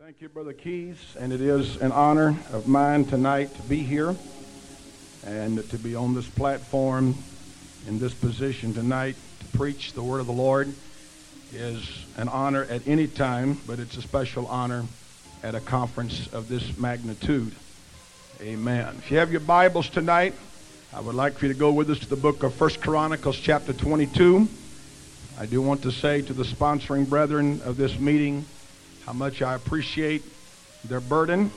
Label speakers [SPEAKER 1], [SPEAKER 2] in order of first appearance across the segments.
[SPEAKER 1] Thank you, Brother Keys, and it is an honor of mine tonight to be here and to be on this platform in this position tonight to preach the word of the Lord is an honor at any time, but it's a special honor at a conference of this magnitude. Amen. If you have your Bibles tonight, I would like for you to go with us to the book of First Chronicles chapter 22. I do want to say to the sponsoring brethren of this meeting, how much I appreciate their burden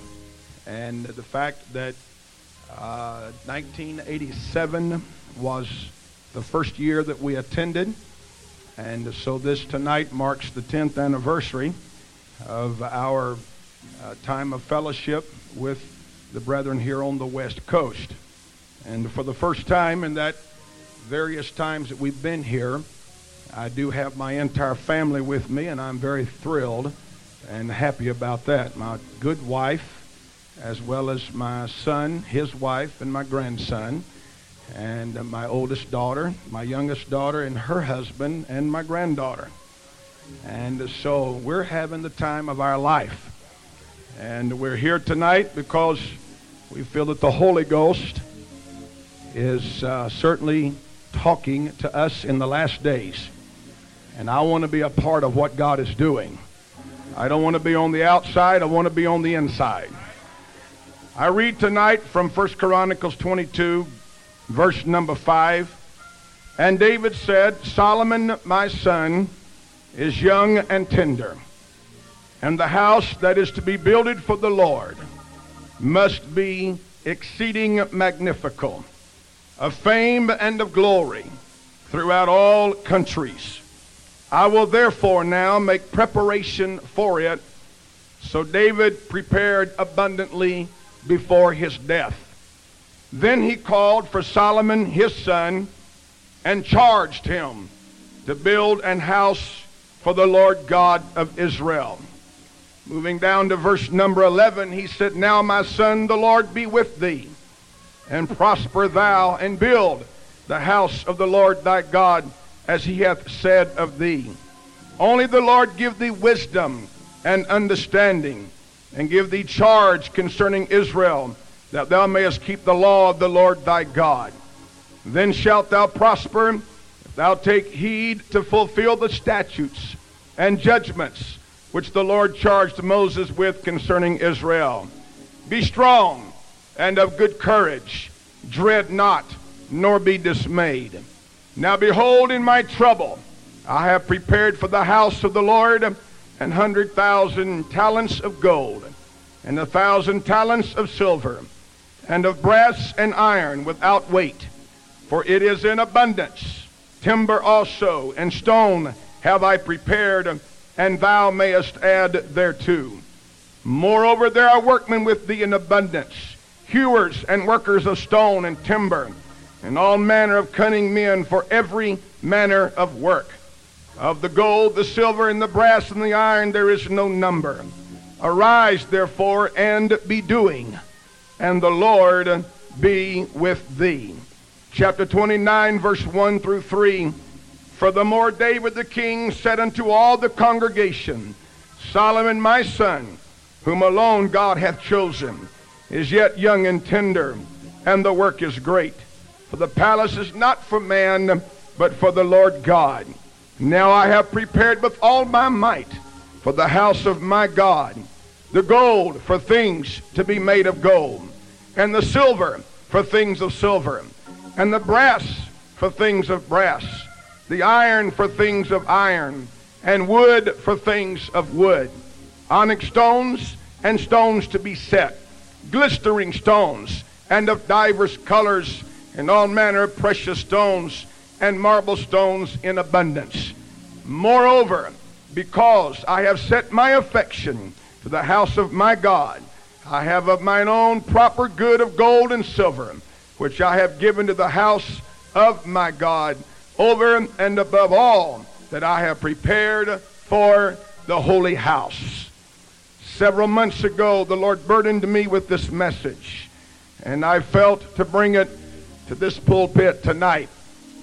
[SPEAKER 1] and the fact that uh, 1987 was the first year that we attended. And so this tonight marks the 10th anniversary of our uh, time of fellowship with the brethren here on the West Coast. And for the first time in that various times that we've been here, I do have my entire family with me, and I'm very thrilled and happy about that. My good wife, as well as my son, his wife, and my grandson, and my oldest daughter, my youngest daughter, and her husband, and my granddaughter. And so we're having the time of our life. And we're here tonight because we feel that the Holy Ghost is uh, certainly talking to us in the last days. And I want to be a part of what God is doing. I don't want to be on the outside. I want to be on the inside. I read tonight from 1 Chronicles 22, verse number 5. And David said, Solomon, my son, is young and tender, and the house that is to be builded for the Lord must be exceeding magnifical, of fame and of glory throughout all countries. I will therefore now make preparation for it. So David prepared abundantly before his death. Then he called for Solomon his son and charged him to build an house for the Lord God of Israel. Moving down to verse number 11, he said, Now my son, the Lord be with thee, and prosper thou, and build the house of the Lord thy God as he hath said of thee. Only the Lord give thee wisdom and understanding, and give thee charge concerning Israel, that thou mayest keep the law of the Lord thy God. Then shalt thou prosper if thou take heed to fulfill the statutes and judgments which the Lord charged Moses with concerning Israel. Be strong and of good courage. Dread not, nor be dismayed. Now behold, in my trouble, I have prepared for the house of the Lord an hundred thousand talents of gold, and a thousand talents of silver, and of brass and iron without weight, for it is in abundance. Timber also and stone have I prepared, and thou mayest add thereto. Moreover, there are workmen with thee in abundance, hewers and workers of stone and timber, and all manner of cunning men for every manner of work. Of the gold, the silver, and the brass, and the iron there is no number. Arise, therefore, and be doing, and the Lord be with thee. Chapter 29, verse 1 through 3. Furthermore, David the king said unto all the congregation, Solomon my son, whom alone God hath chosen, is yet young and tender, and the work is great. For the palace is not for man, but for the Lord God. Now I have prepared with all my might for the house of my God the gold for things to be made of gold, and the silver for things of silver, and the brass for things of brass, the iron for things of iron, and wood for things of wood, onyx stones and stones to be set, glistering stones, and of divers colors, and all manner of precious stones and marble stones in abundance. Moreover, because I have set my affection to the house of my God, I have of mine own proper good of gold and silver, which I have given to the house of my God, over and above all that I have prepared for the holy house. Several months ago, the Lord burdened me with this message, and I felt to bring it to this pulpit tonight.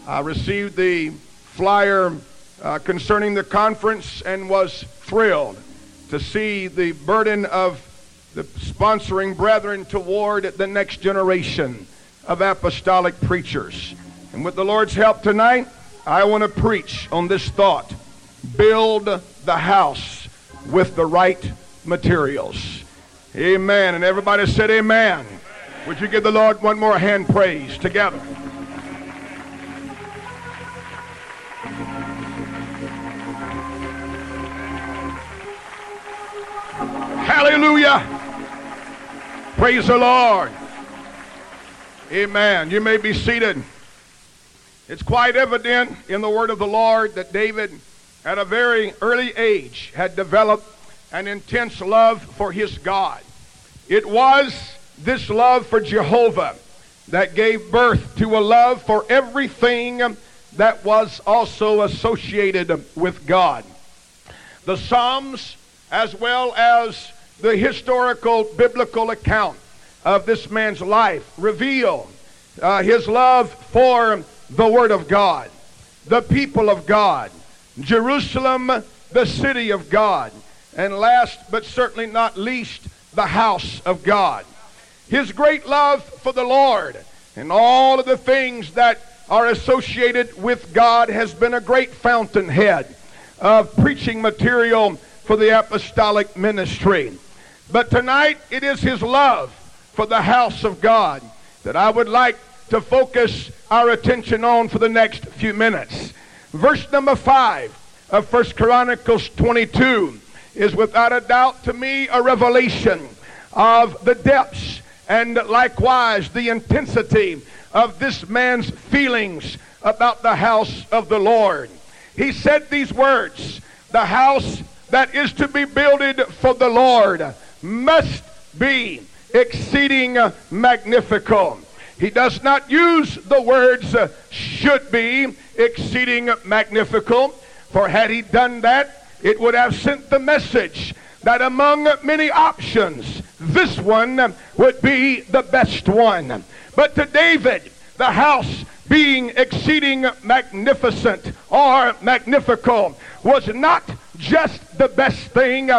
[SPEAKER 1] I received the flyer uh, concerning the conference and was thrilled. to see the burden of the sponsoring brethren toward the next generation of apostolic preachers. And with the Lord's help tonight, I want to preach on this thought build the house with the right materials. Amen. And everybody said, Amen. Would you give the Lord one more hand praise together? Hallelujah. Praise the Lord. Amen. You may be seated. It's quite evident in the word of the Lord that David, at a very early age, had developed an intense love for his God. It was this love for Jehovah that gave birth to a love for everything that was also associated with God. The Psalms, as well as the historical biblical account of this man's life, reveal uh, his love for the Word of God, the people of God, Jerusalem, the city of God, and last but certainly not least, the house of God. His great love for the Lord and all of the things that are associated with God has been a great fountainhead of preaching material for the apostolic ministry. But tonight it is his love for the house of God that I would like to focus our attention on for the next few minutes. Verse number 5 of First Chronicles 22 is without a doubt to me a revelation of the depths and likewise the intensity of this man's feelings about the house of the Lord. He said these words, the house that is to be builded for the Lord must be exceeding magnificent. He does not use the words uh, should be exceeding magnificent, for had he done that, it would have sent the message that among many options, this one would be the best one. But to David, the house being exceeding magnificent or magnifical was not just the best thing,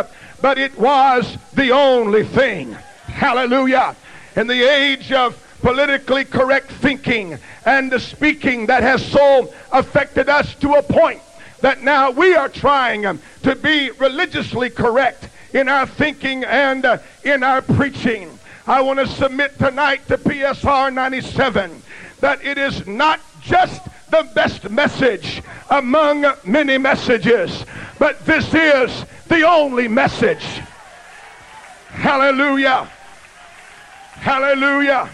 [SPEAKER 1] but it was the only thing. Hallelujah. In the age of politically correct thinking and the speaking that has so affected us to a point that now we are trying um, to be religiously correct in our thinking and uh, in our preaching. I want to submit tonight to PSR 97 that it is not just the best message among many messages, but this is the only message. Hallelujah. Hallelujah.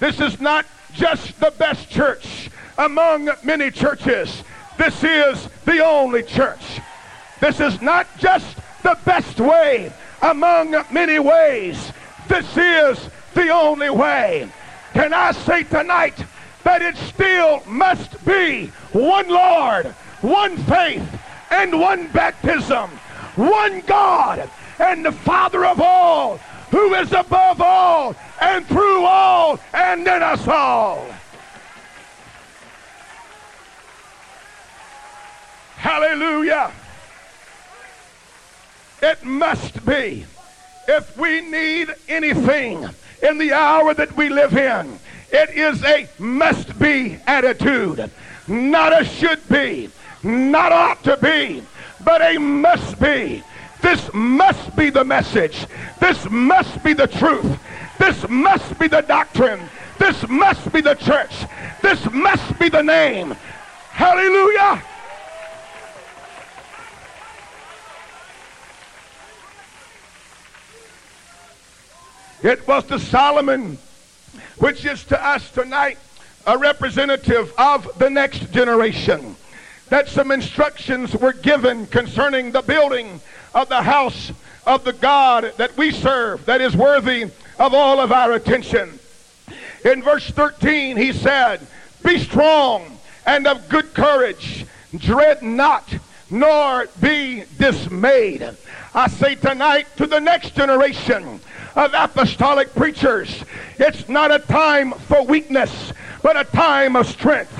[SPEAKER 1] This is not just the best church among many churches. This is the only church. This is not just the best way among many ways. This is the only way. Can I say tonight that it still must be one Lord, one faith, and one baptism, one God, and the Father of all, who is above all and through all and in us all. Hallelujah. It must be. If we need anything in the hour that we live in, it is a must be attitude. Not a should be, not ought to be, but a must be. This must be the message. This must be the truth. This must be the doctrine. This must be the church. This must be the name. Hallelujah. It was the Solomon, which is to us tonight a representative of the next generation, that some instructions were given concerning the building of the house of the God that we serve that is worthy of all of our attention. In verse 13, he said, Be strong and of good courage, dread not, nor be dismayed. I say tonight to the next generation of apostolic preachers, it's not a time for weakness, but a time of strength.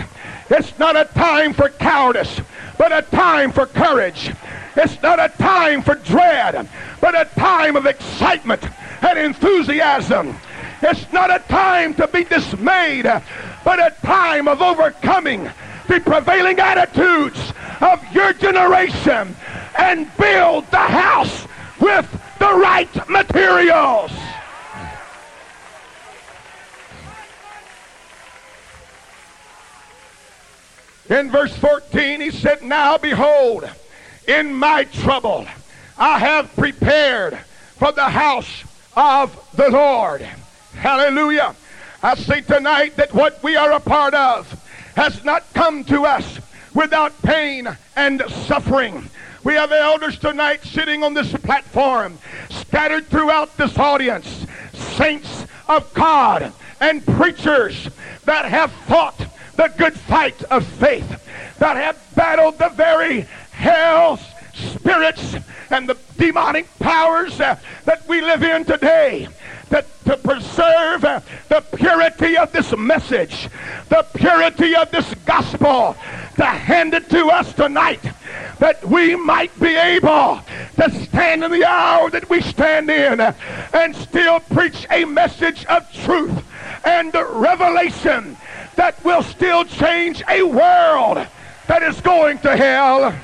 [SPEAKER 1] It's not a time for cowardice, but a time for courage. It's not a time for dread, but a time of excitement and enthusiasm. It's not a time to be dismayed, but a time of overcoming the prevailing attitudes of your generation and build the house with the right materials. In verse 14, he said, Now behold, in my trouble I have prepared for the house of the Lord. Hallelujah. I say tonight that what we are a part of has not come to us without pain and suffering. We have elders tonight sitting on this platform, scattered throughout this audience, saints of God and preachers that have fought the good fight of faith, that have battled the very hell spirits and the demonic powers uh, that we live in today that to preserve the purity of this message, the purity of this gospel, to hand it to us tonight, that we might be able to stand in the hour that we stand in and still preach a message of truth and revelation that will still change a world that is going to hell.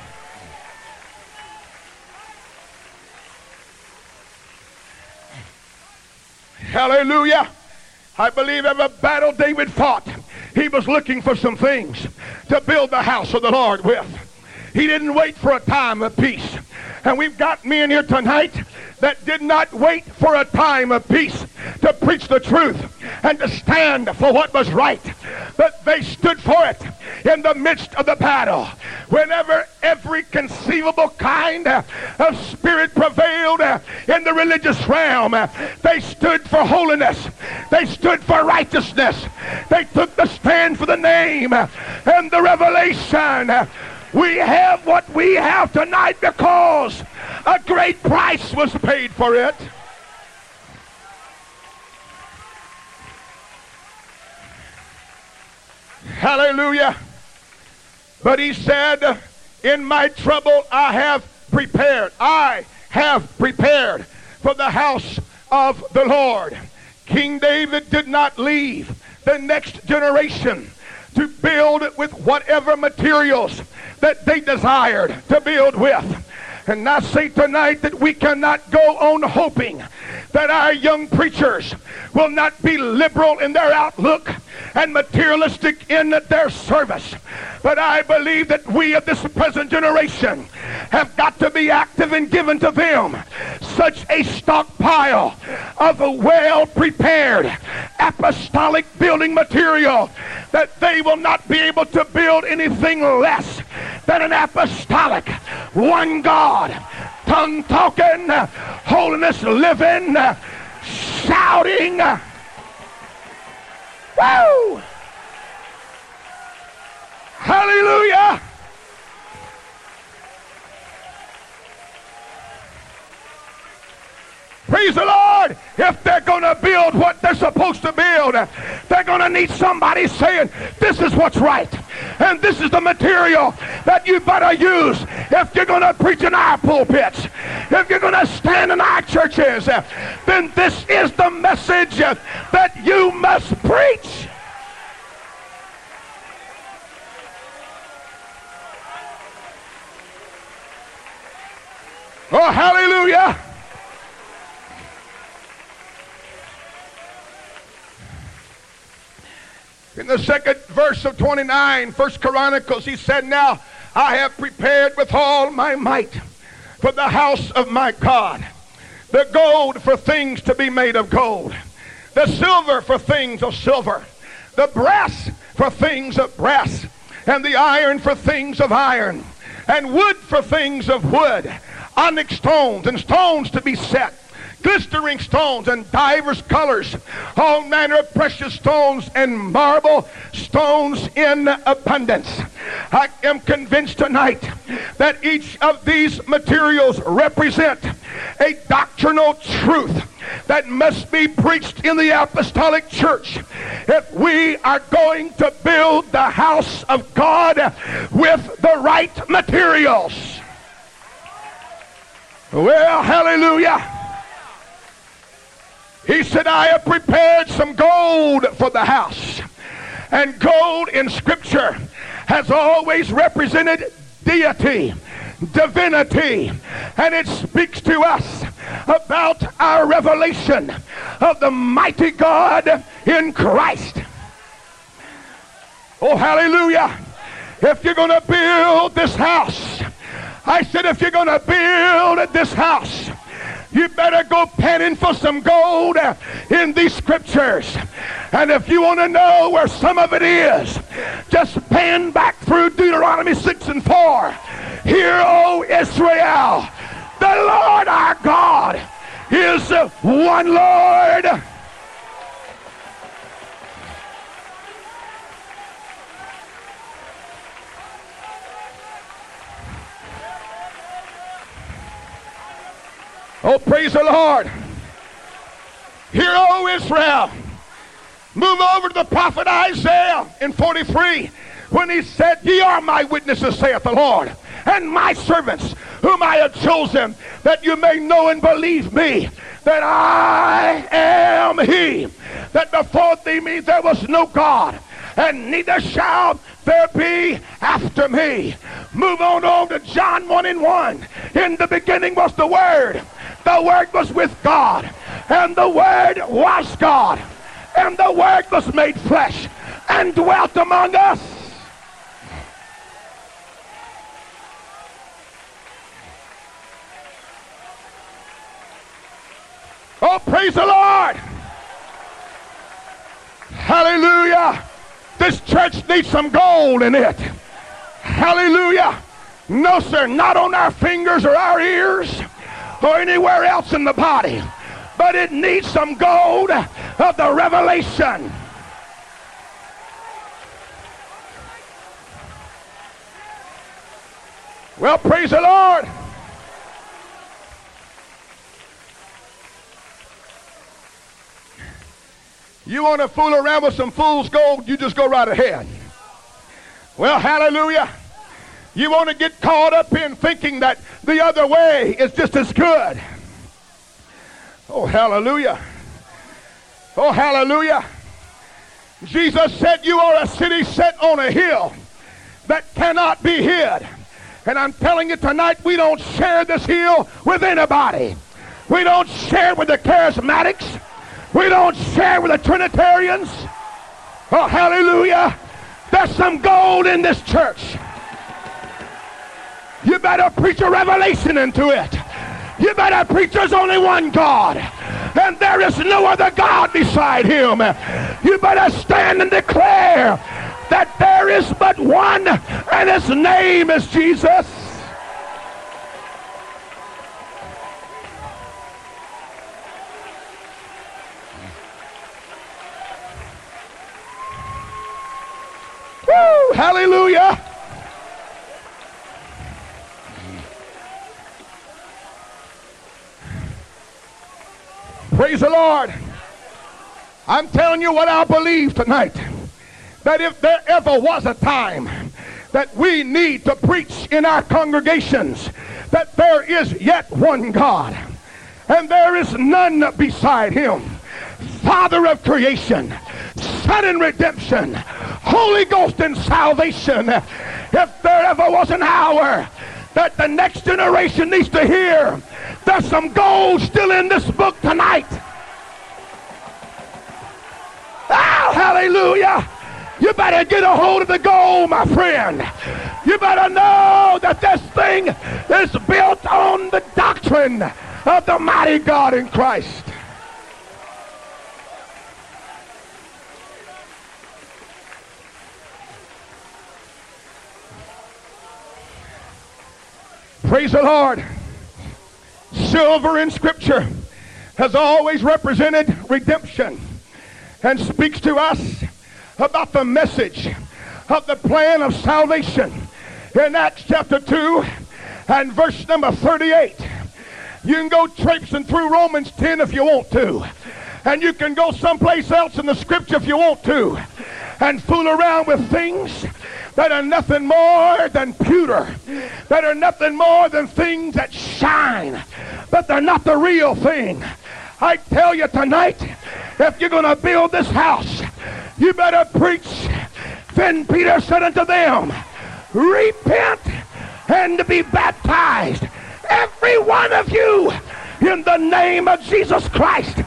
[SPEAKER 1] Hallelujah. I believe every battle David fought, he was looking for some things to build the house of the Lord with. He didn't wait for a time of peace. And we've got men here tonight that did not wait for a time of peace to preach the truth and to stand for what was right. But they stood for it in the midst of the battle. Whenever every conceivable kind of spirit prevailed in the religious realm, they stood for holiness. They stood for righteousness. They took the stand for the name and the revelation we have what we have tonight because a great price was paid for it. Hallelujah. But he said, In my trouble I have prepared. I have prepared for the house of the Lord. King David did not leave the next generation to build with whatever materials that they desired to build with. And I say tonight that we cannot go on hoping that our young preachers will not be liberal in their outlook and materialistic in their service. But I believe that we of this present generation have got to be active and given to them such a stockpile of a well prepared apostolic building material that they will not be able to build anything less than an apostolic, one God, tongue talking, holiness living, shouting. Woo! Hallelujah! Praise the Lord. If they're going to build what they're supposed to build, they're going to need somebody saying, this is what's right. And this is the material that you better use if you're going to preach in our pulpits. If you're going to stand in our churches, then this is the message that you must preach. Oh, hallelujah. In the second verse of 29, First Chronicles, he said, Now I have prepared with all my might for the house of my God the gold for things to be made of gold, the silver for things of silver, the brass for things of brass, and the iron for things of iron, and wood for things of wood, onyx stones and stones to be set glistering stones and divers colors, all manner of precious stones and marble stones in abundance. I am convinced tonight that each of these materials represent a doctrinal truth that must be preached in the apostolic church if we are going to build the house of God with the right materials. Well, hallelujah. He said, I have prepared some gold for the house. And gold in Scripture has always represented deity, divinity, and it speaks to us about our revelation of the mighty God in Christ. Oh, hallelujah. If you're going to build this house, I said, if you're going to build this house, you better go panning for some gold uh, in these scriptures. And if you want to know where some of it is, just pan back through Deuteronomy 6 and 4. Hear, O Israel, the Lord our God is one Lord. Oh, praise the Lord. Hear, O Israel. Move over to the prophet Isaiah in 43 when he said, Ye are my witnesses, saith the Lord, and my servants whom I have chosen, that you may know and believe me, that I am he, that before thee me there was no God, and neither shall there be after me. Move on over to John 1 and 1. In the beginning was the Word the Word was with God, and the Word was God, and the Word was made flesh and dwelt among us. Oh, praise the Lord. Hallelujah. This church needs some gold in it. Hallelujah. No, sir, not on our fingers or our ears or anywhere else in the body. But it needs some gold of the revelation. Well, praise the Lord. You want to fool around with some fool's gold, you just go right ahead. Well, hallelujah. You want to get caught up in thinking that the other way is just as good. Oh, hallelujah. Oh, hallelujah. Jesus said, You are a city set on a hill that cannot be hid. And I'm telling you tonight, we don't share this hill with anybody. We don't share with the charismatics. We don't share with the Trinitarians. Oh, hallelujah. There's some gold in this church. You better preach a revelation into it. You better preach there's only one God. And there is no other God beside him. You better stand and declare that there is but one and his name is Jesus. Woo! Hallelujah! Praise the Lord. I'm telling you what I believe tonight. That if there ever was a time that we need to preach in our congregations, that there is yet one God, and there is none beside him. Father of creation, Son in redemption, Holy Ghost in salvation. If there ever was an hour that the next generation needs to hear there's some gold still in this book tonight. Oh, hallelujah. You better get a hold of the gold, my friend. You better know that this thing is built on the doctrine of the mighty God in Christ. Praise the Lord. Silver in Scripture has always represented redemption and speaks to us about the message of the plan of salvation in Acts chapter 2 and verse number 38. You can go traipsing through Romans 10 if you want to. And you can go someplace else in the scripture if you want to. And fool around with things that are nothing more than pewter, that are nothing more than things that shine, but they're not the real thing. I tell you tonight, if you're going to build this house, you better preach. Then Peter said unto them, Repent and be baptized, every one of you, in the name of Jesus Christ,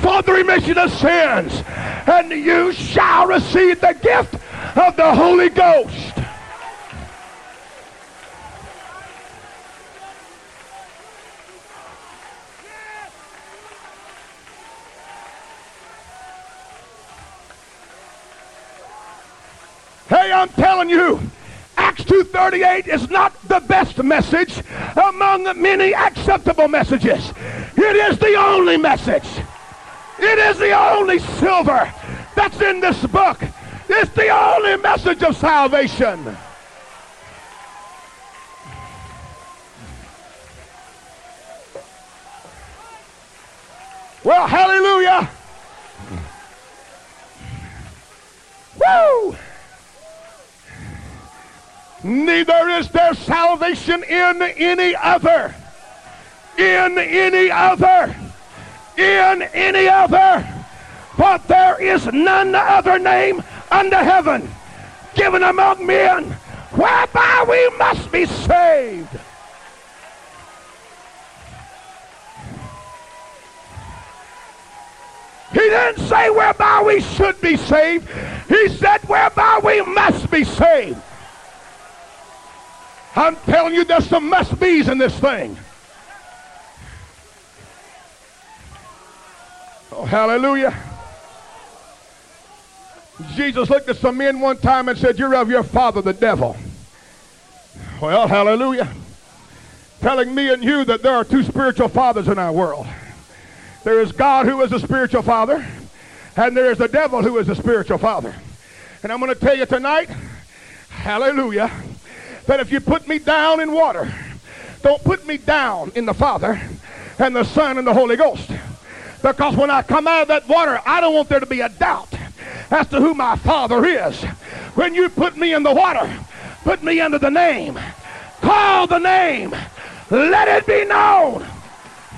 [SPEAKER 1] for the remission of sins, and you shall receive the gift the Holy Ghost. Hey, I'm telling you, Acts 2.38 is not the best message among many acceptable messages. It is the only message. It is the only silver that's in this book. It's the only message of salvation. Well, hallelujah. Woo! Neither is there salvation in any other. In any other. In any other. But there is none other name under heaven given among men whereby we must be saved. He didn't say whereby we should be saved. He said whereby we must be saved. I'm telling you, there's some must be's in this thing. Oh, hallelujah. Jesus looked at some men one time and said, You're of your father, the devil. Well, hallelujah. Telling me and you that there are two spiritual fathers in our world. There is God who is a spiritual father, and there is the devil who is a spiritual father. And I'm going to tell you tonight, hallelujah, that if you put me down in water, don't put me down in the Father and the Son and the Holy Ghost. Because when I come out of that water, I don't want there to be a doubt as to who my Father is. When you put me in the water, put me under the name. Call the name. Let it be known.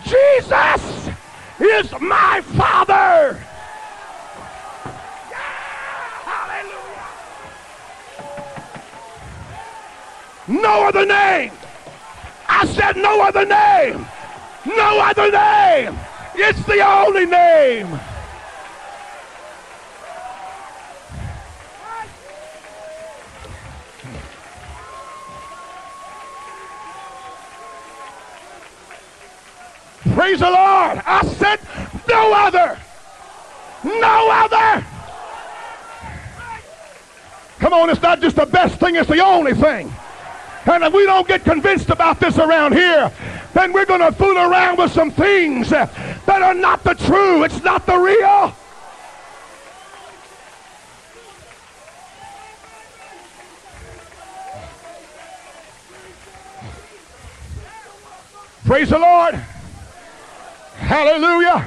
[SPEAKER 1] Jesus is my Father. No other name. I said no other name. No other name. It's the only name. Praise the Lord. I said no other. No other. Come on, it's not just the best thing, it's the only thing. And if we don't get convinced about this around here, then we're going to fool around with some things that are not the true. It's not the real. Praise the Lord. Hallelujah.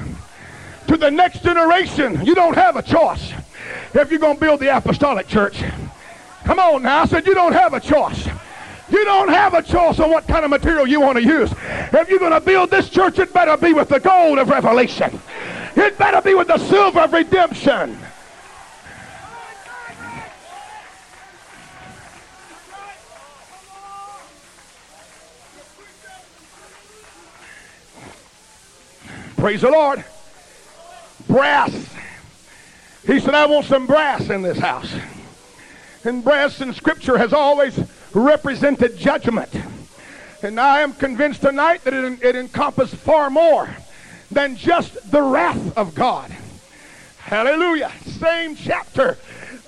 [SPEAKER 1] To the next generation, you don't have a choice if you're going to build the apostolic church. Come on now. I said you don't have a choice. You don't have a choice on what kind of material you want to use. If you're going to build this church, it better be with the gold of revelation. It better be with the silver of redemption. Praise the Lord. Brass. He said, I want some brass in this house. And brass in Scripture has always represented judgment. And I am convinced tonight that it, it encompassed far more than just the wrath of God. Hallelujah. Same chapter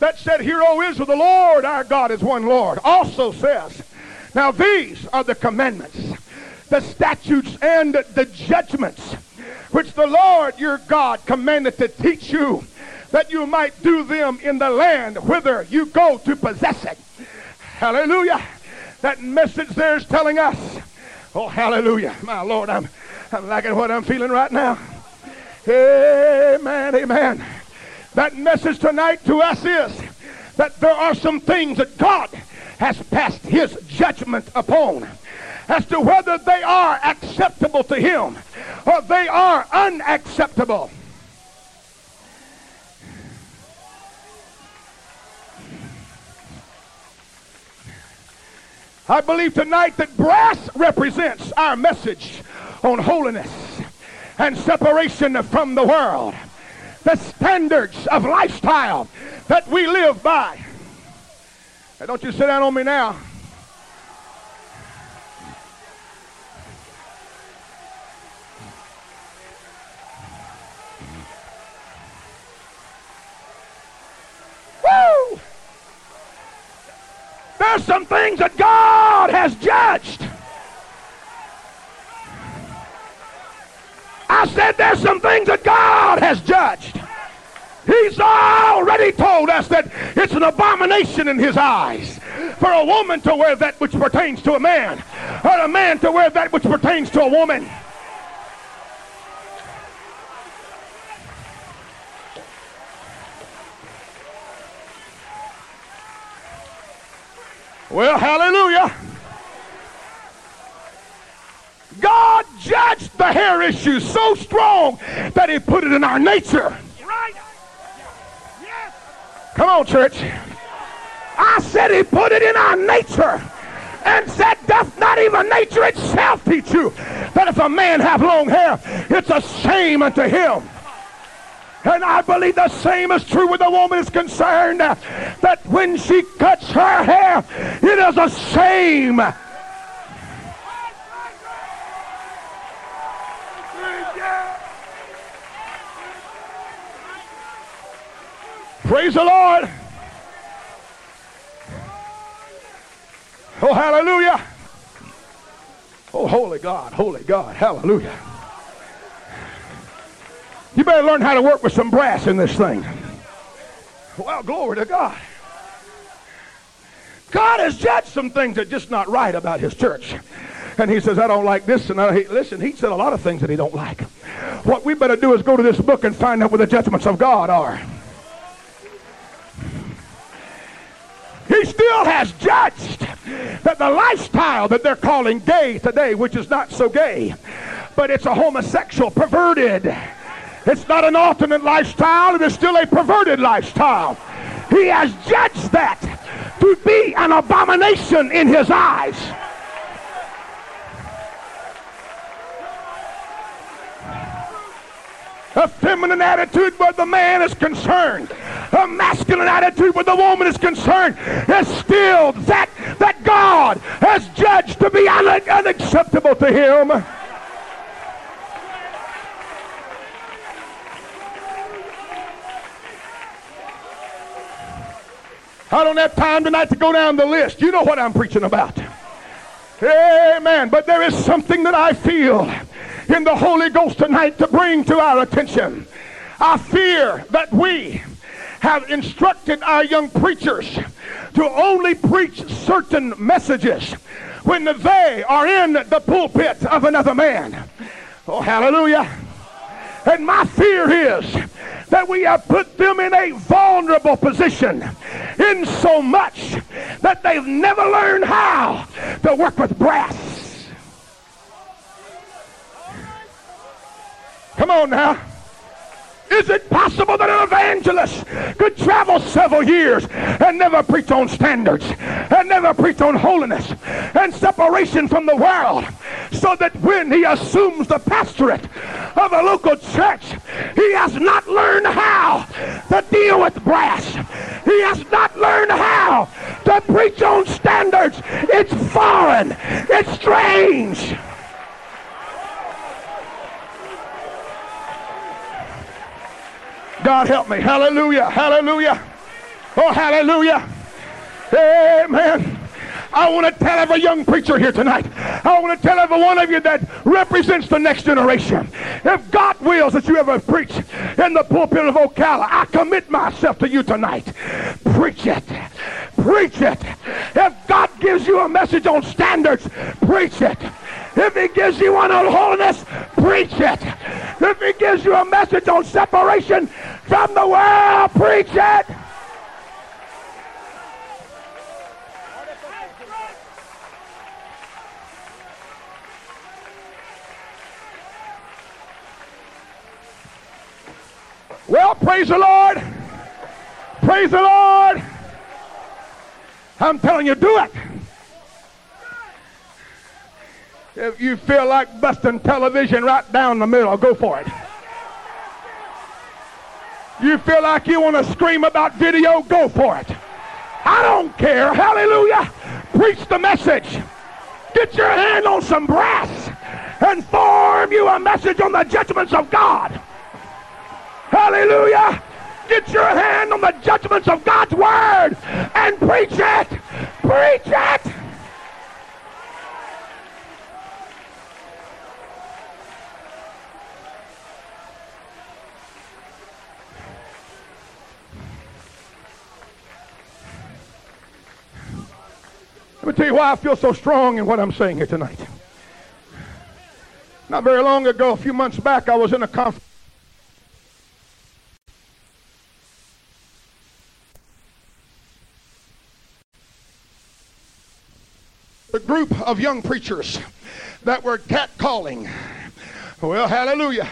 [SPEAKER 1] that said, Hear, O Israel, the Lord our God is one Lord. Also says, Now these are the commandments, the statutes, and the judgments which the Lord your God commanded to teach you, that you might do them in the land whither you go to possess it. Hallelujah. That message there is telling us. Oh, hallelujah. My Lord, I'm, I'm liking what I'm feeling right now. Amen, amen. That message tonight to us is that there are some things that God has passed his judgment upon as to whether they are acceptable to him or they are unacceptable. I believe tonight that brass represents our message on holiness and separation from the world. The standards of lifestyle that we live by. Hey, don't you sit down on me now. Woo! There's some things that God has judged. I said there's some things that God has judged. He's already told us that it's an abomination in his eyes for a woman to wear that which pertains to a man, or a man to wear that which pertains to a woman. Well, hallelujah. God judged the hair issue so strong that he put it in our nature. Right. Yes. Come on, church. I said he put it in our nature and said, doth not even nature itself teach you that if a man have long hair, it's a shame unto him. And I believe the same is true with the woman is concerned that when she cuts her hair, it is a shame. Praise the Lord. Oh, hallelujah. Oh, holy God, holy God, hallelujah. You better learn how to work with some brass in this thing. Well, glory to God. God has judged some things that just not right about his church. And he says, I don't like this. And I, he, listen, he said a lot of things that he don't like. What we better do is go to this book and find out what the judgments of God are. He still has judged that the lifestyle that they're calling gay today, which is not so gay, but it's a homosexual, perverted. It's not an alternate lifestyle, it is still a perverted lifestyle. He has judged that to be an abomination in his eyes. A feminine attitude where the man is concerned. A masculine attitude where the woman is concerned is still that that God has judged to be un- unacceptable to him. I don't have time tonight to go down the list. You know what I'm preaching about. Amen. But there is something that I feel in the Holy Ghost tonight to bring to our attention. I fear that we have instructed our young preachers to only preach certain messages when they are in the pulpit of another man. Oh, hallelujah. And my fear is that we have put them in a vulnerable position in so much that they've never learned how to work with brass. Come on now. Is it possible that an evangelist could travel several years and never preach on standards and never preach on holiness and separation from the world so that when he assumes the pastorate of a local church, he has not learned how to deal with brass. He has not learned how to preach on standards. It's foreign. It's strange. God help me. Hallelujah. Hallelujah. Oh, hallelujah. Amen. I want to tell every young preacher here tonight. I want to tell every one of you that represents the next generation. If God wills that you ever preach in the pulpit of Ocala, I commit myself to you tonight. Preach it. Preach it. If God gives you a message on standards, preach it. If he gives you one on holiness, preach it. If he gives you a message on separation from the world, preach it. Well, praise the Lord. Praise the Lord. I'm telling you, do it. If you feel like busting television right down the middle, go for it. You feel like you want to scream about video, go for it. I don't care. Hallelujah. Preach the message. Get your hand on some brass and form you a message on the judgments of God. Hallelujah. Get your hand on the judgments of God's word and preach it. Preach it. Me tell you why I feel so strong in what I'm saying here tonight. Not very long ago, a few months back, I was in a conference. A group of young preachers that were catcalling. Well, hallelujah.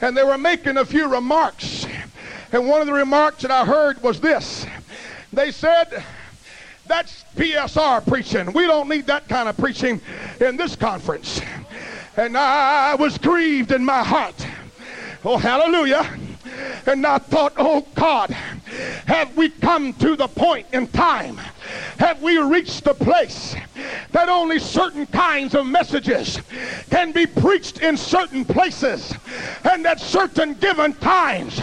[SPEAKER 1] And they were making a few remarks. And one of the remarks that I heard was this. They said, that's PSR preaching. We don't need that kind of preaching in this conference. And I was grieved in my heart. Oh, hallelujah. And I thought, oh God, have we come to the point in time? Have we reached the place that only certain kinds of messages can be preached in certain places and at certain given times?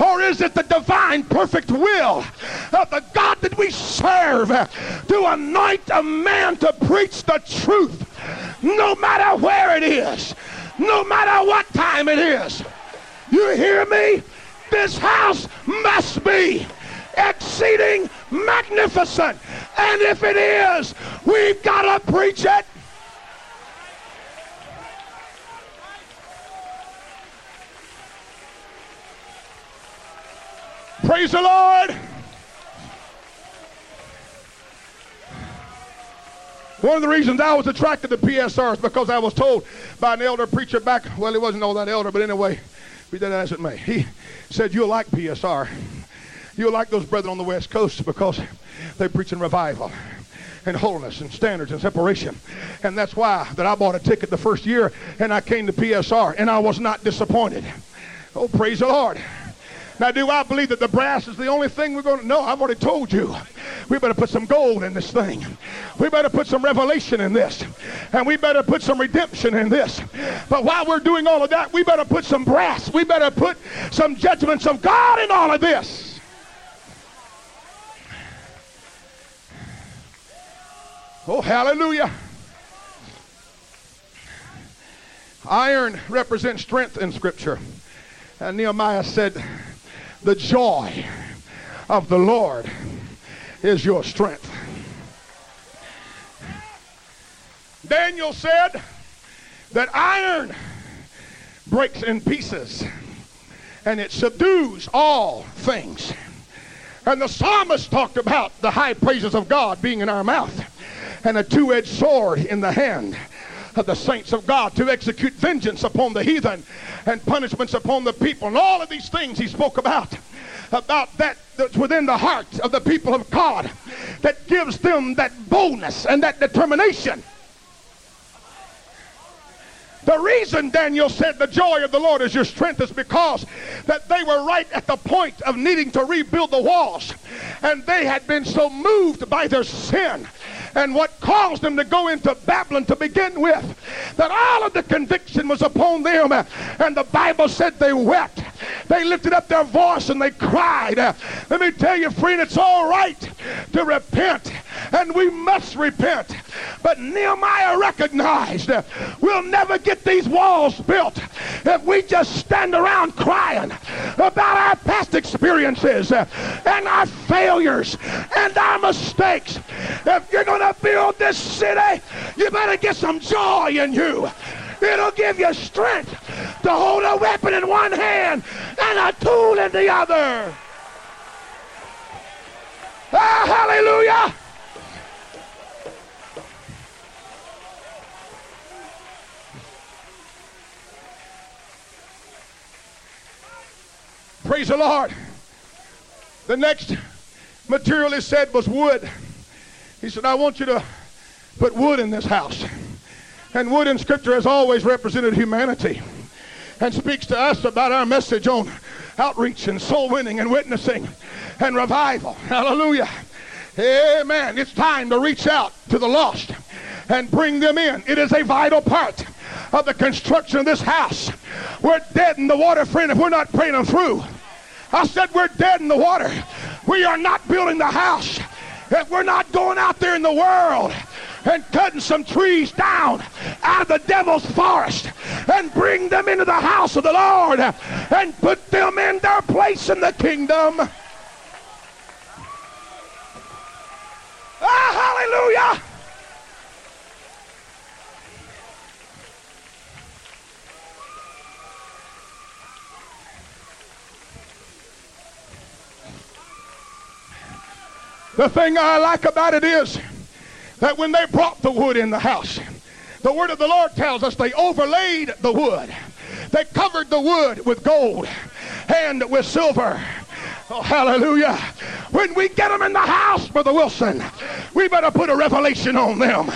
[SPEAKER 1] Or is it the divine perfect will of the God that we serve to anoint a man to preach the truth no matter where it is, no matter what time it is? You hear me? This house must be exceeding magnificent. And if it is, we've got to preach it. Praise the Lord. One of the reasons I was attracted to PSR is because I was told by an elder preacher back, well, he wasn't all that elder, but anyway, be that as it may. He said, You'll like PSR. You'll like those brethren on the West Coast because they preach in revival and holiness and standards and separation. And that's why that I bought a ticket the first year and I came to PSR and I was not disappointed. Oh, praise the Lord. Now, do I believe that the brass is the only thing we're going to? No, I've already told you. We better put some gold in this thing. We better put some revelation in this. And we better put some redemption in this. But while we're doing all of that, we better put some brass. We better put some judgments of God in all of this. Oh, hallelujah. Iron represents strength in Scripture. And Nehemiah said, the joy of the Lord is your strength. Daniel said that iron breaks in pieces and it subdues all things. And the psalmist talked about the high praises of God being in our mouth and a two edged sword in the hand of the saints of God to execute vengeance upon the heathen and punishments upon the people. And all of these things he spoke about, about that that's within the heart of the people of God that gives them that boldness and that determination. The reason Daniel said the joy of the Lord is your strength is because that they were right at the point of needing to rebuild the walls. And they had been so moved by their sin and what caused them to go into Babylon to begin with. That all of the conviction was upon them. And the Bible said they wept. They lifted up their voice and they cried. Let me tell you, friend, it's all right to repent. And we must repent. But Nehemiah recognized we'll never get these walls built if we just stand around crying about our past experiences and our failures and our mistakes. If you're going to build this city, you better get some joy in you. It'll give you strength to hold a weapon in one hand and a tool in the other. Ah, hallelujah. Praise the Lord. The next material he said was wood. He said, I want you to put wood in this house. And wood in Scripture has always represented humanity and speaks to us about our message on outreach and soul winning and witnessing and revival. Hallelujah. Amen. It's time to reach out to the lost and bring them in. It is a vital part of the construction of this house. We're dead in the water, friend, if we're not praying them through. I said we're dead in the water. We are not building the house if we're not going out there in the world and cutting some trees down out of the devil's forest and bring them into the house of the Lord and put them in their place in the kingdom. Ah, hallelujah! The thing I like about it is that when they brought the wood in the house, the word of the Lord tells us they overlaid the wood. They covered the wood with gold and with silver. Oh, hallelujah. When we get them in the house, Brother Wilson, we better put a revelation on them.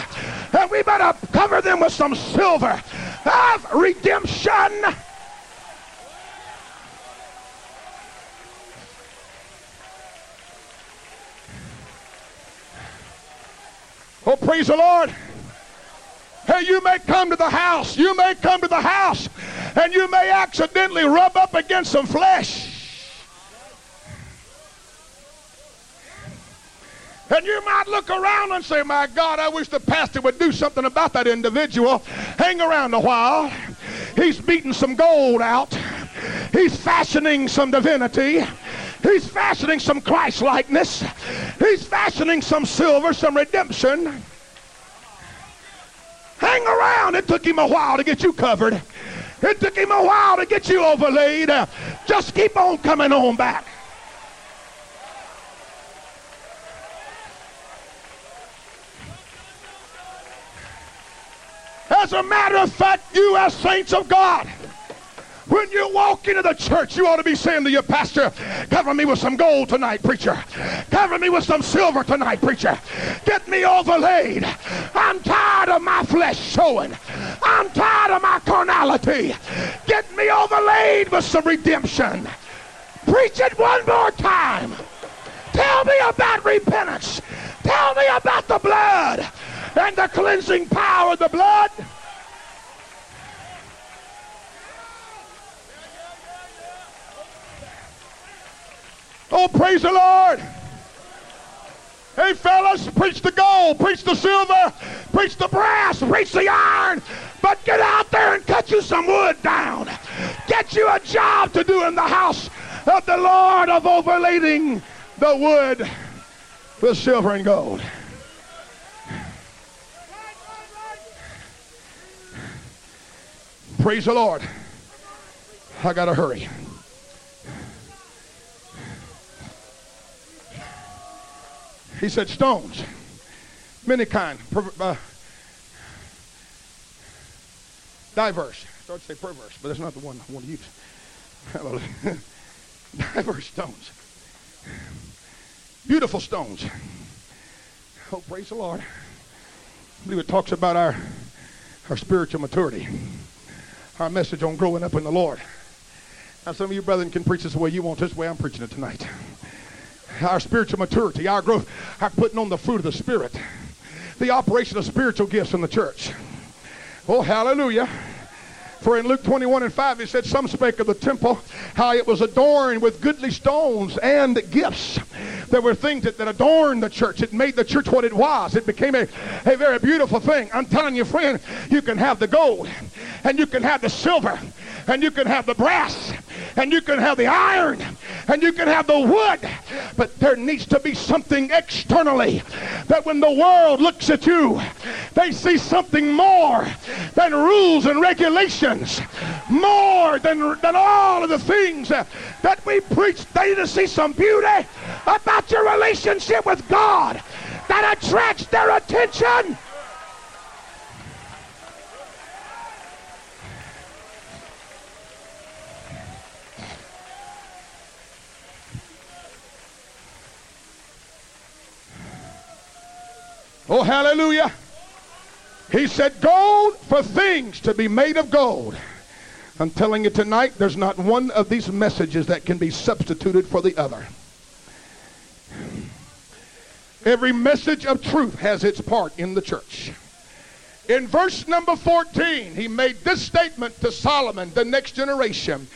[SPEAKER 1] And we better cover them with some silver of redemption. Oh, praise the Lord. Hey, you may come to the house. You may come to the house and you may accidentally rub up against some flesh. And you might look around and say, My God, I wish the pastor would do something about that individual. Hang around a while. He's beating some gold out, he's fashioning some divinity. He's fashioning some Christ likeness. He's fashioning some silver, some redemption. Hang around. It took him a while to get you covered. It took him a while to get you overlaid. Just keep on coming on back. As a matter of fact, you as saints of God, when you walk into the church, you ought to be saying to your pastor, cover me with some gold tonight, preacher. Cover me with some silver tonight, preacher. Get me overlaid. I'm tired of my flesh showing. I'm tired of my carnality. Get me overlaid with some redemption. Preach it one more time. Tell me about repentance. Tell me about the blood and the cleansing power of the blood. Oh, praise the Lord. Hey, fellas, preach the gold, preach the silver, preach the brass, preach the iron, but get out there and cut you some wood down. Get you a job to do in the house of the Lord of overlading the wood with silver and gold. Praise the Lord. I got to hurry. He said stones, many kind, uh, diverse. I started to say perverse, but that's not the one I want to use. Diverse stones. Beautiful stones. Oh, praise the Lord. I believe it talks about our, our spiritual maturity, our message on growing up in the Lord. Now, some of you brethren can preach this the way you want, this way I'm preaching it tonight our spiritual maturity, our growth, our putting on the fruit of the Spirit, the operation of spiritual gifts in the church. Oh, hallelujah. For in Luke 21 and 5, he said, Some spake of the temple, how it was adorned with goodly stones and gifts. There were things that, that adorned the church. It made the church what it was. It became a, a very beautiful thing. I'm telling you, friend, you can have the gold, and you can have the silver, and you can have the brass, and you can have the iron, and you can have the wood, but there needs to be something externally that when the world looks at you, they see something more than rules and regulations, more than, than all of the things that, we preach. They need to see some beauty about your relationship with God that attracts their attention. Oh, hallelujah. He said, Gold for things to be made of gold. I'm telling you tonight, there's not one of these messages that can be substituted for the other. Every message of truth has its part in the church. In verse number 14, he made this statement to Solomon, the next generation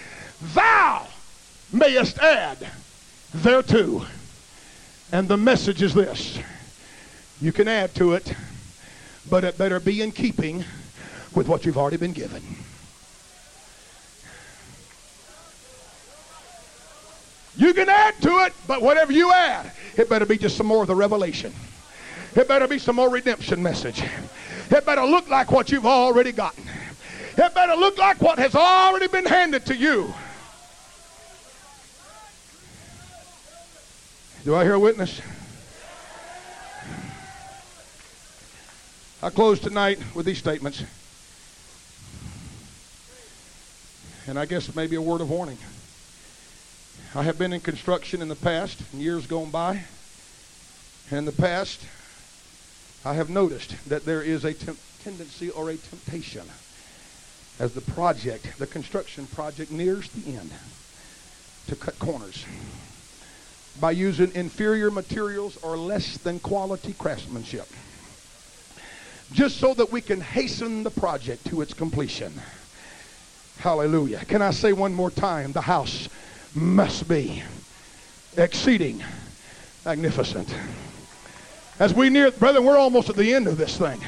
[SPEAKER 1] Thou mayest add thereto. And the message is this you can add to it, but it better be in keeping with what you've already been given. You can add to it, but whatever you add, it better be just some more of the revelation. It better be some more redemption message. It better look like what you've already gotten. It better look like what has already been handed to you. Do I hear a witness? I close tonight with these statements. And I guess maybe a word of warning. I have been in construction in the past, in years gone by. And in the past, I have noticed that there is a temp- tendency or a temptation as the project, the construction project, nears the end to cut corners by using inferior materials or less than quality craftsmanship just so that we can hasten the project to its completion. Hallelujah. Can I say one more time? The house must be exceeding magnificent. As we near, brother, we're almost at the end of this thing.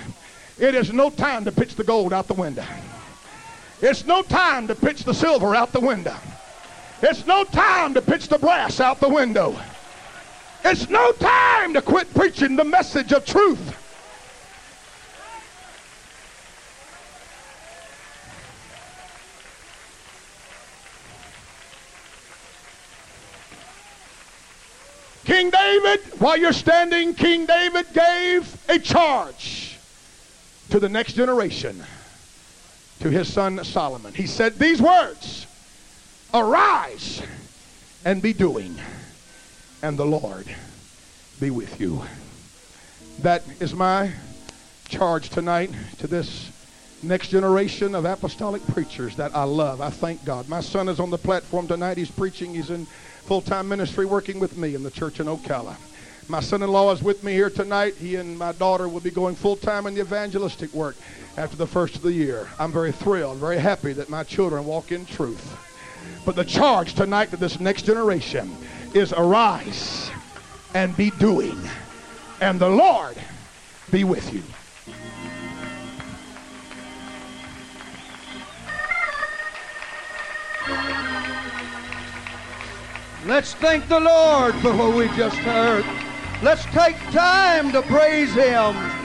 [SPEAKER 1] It is no time to pitch the gold out the window. It's no time to pitch the silver out the window. It's no time to pitch the brass out the window. It's no time to quit preaching the message of truth. King David, while you're standing, King David gave a charge to the next generation, to his son Solomon. He said these words Arise and be doing, and the Lord be with you. That is my charge tonight to this next generation of apostolic preachers that I love. I thank God. My son is on the platform tonight. He's preaching. He's in full-time ministry working with me in the church in Ocala. My son-in-law is with me here tonight. He and my daughter will be going full-time in the evangelistic work after the first of the year. I'm very thrilled, very happy that my children walk in truth. But the charge tonight to this next generation is arise and be doing, and the Lord be with you.
[SPEAKER 2] Let's thank the Lord for what we just heard. Let's take time to praise Him.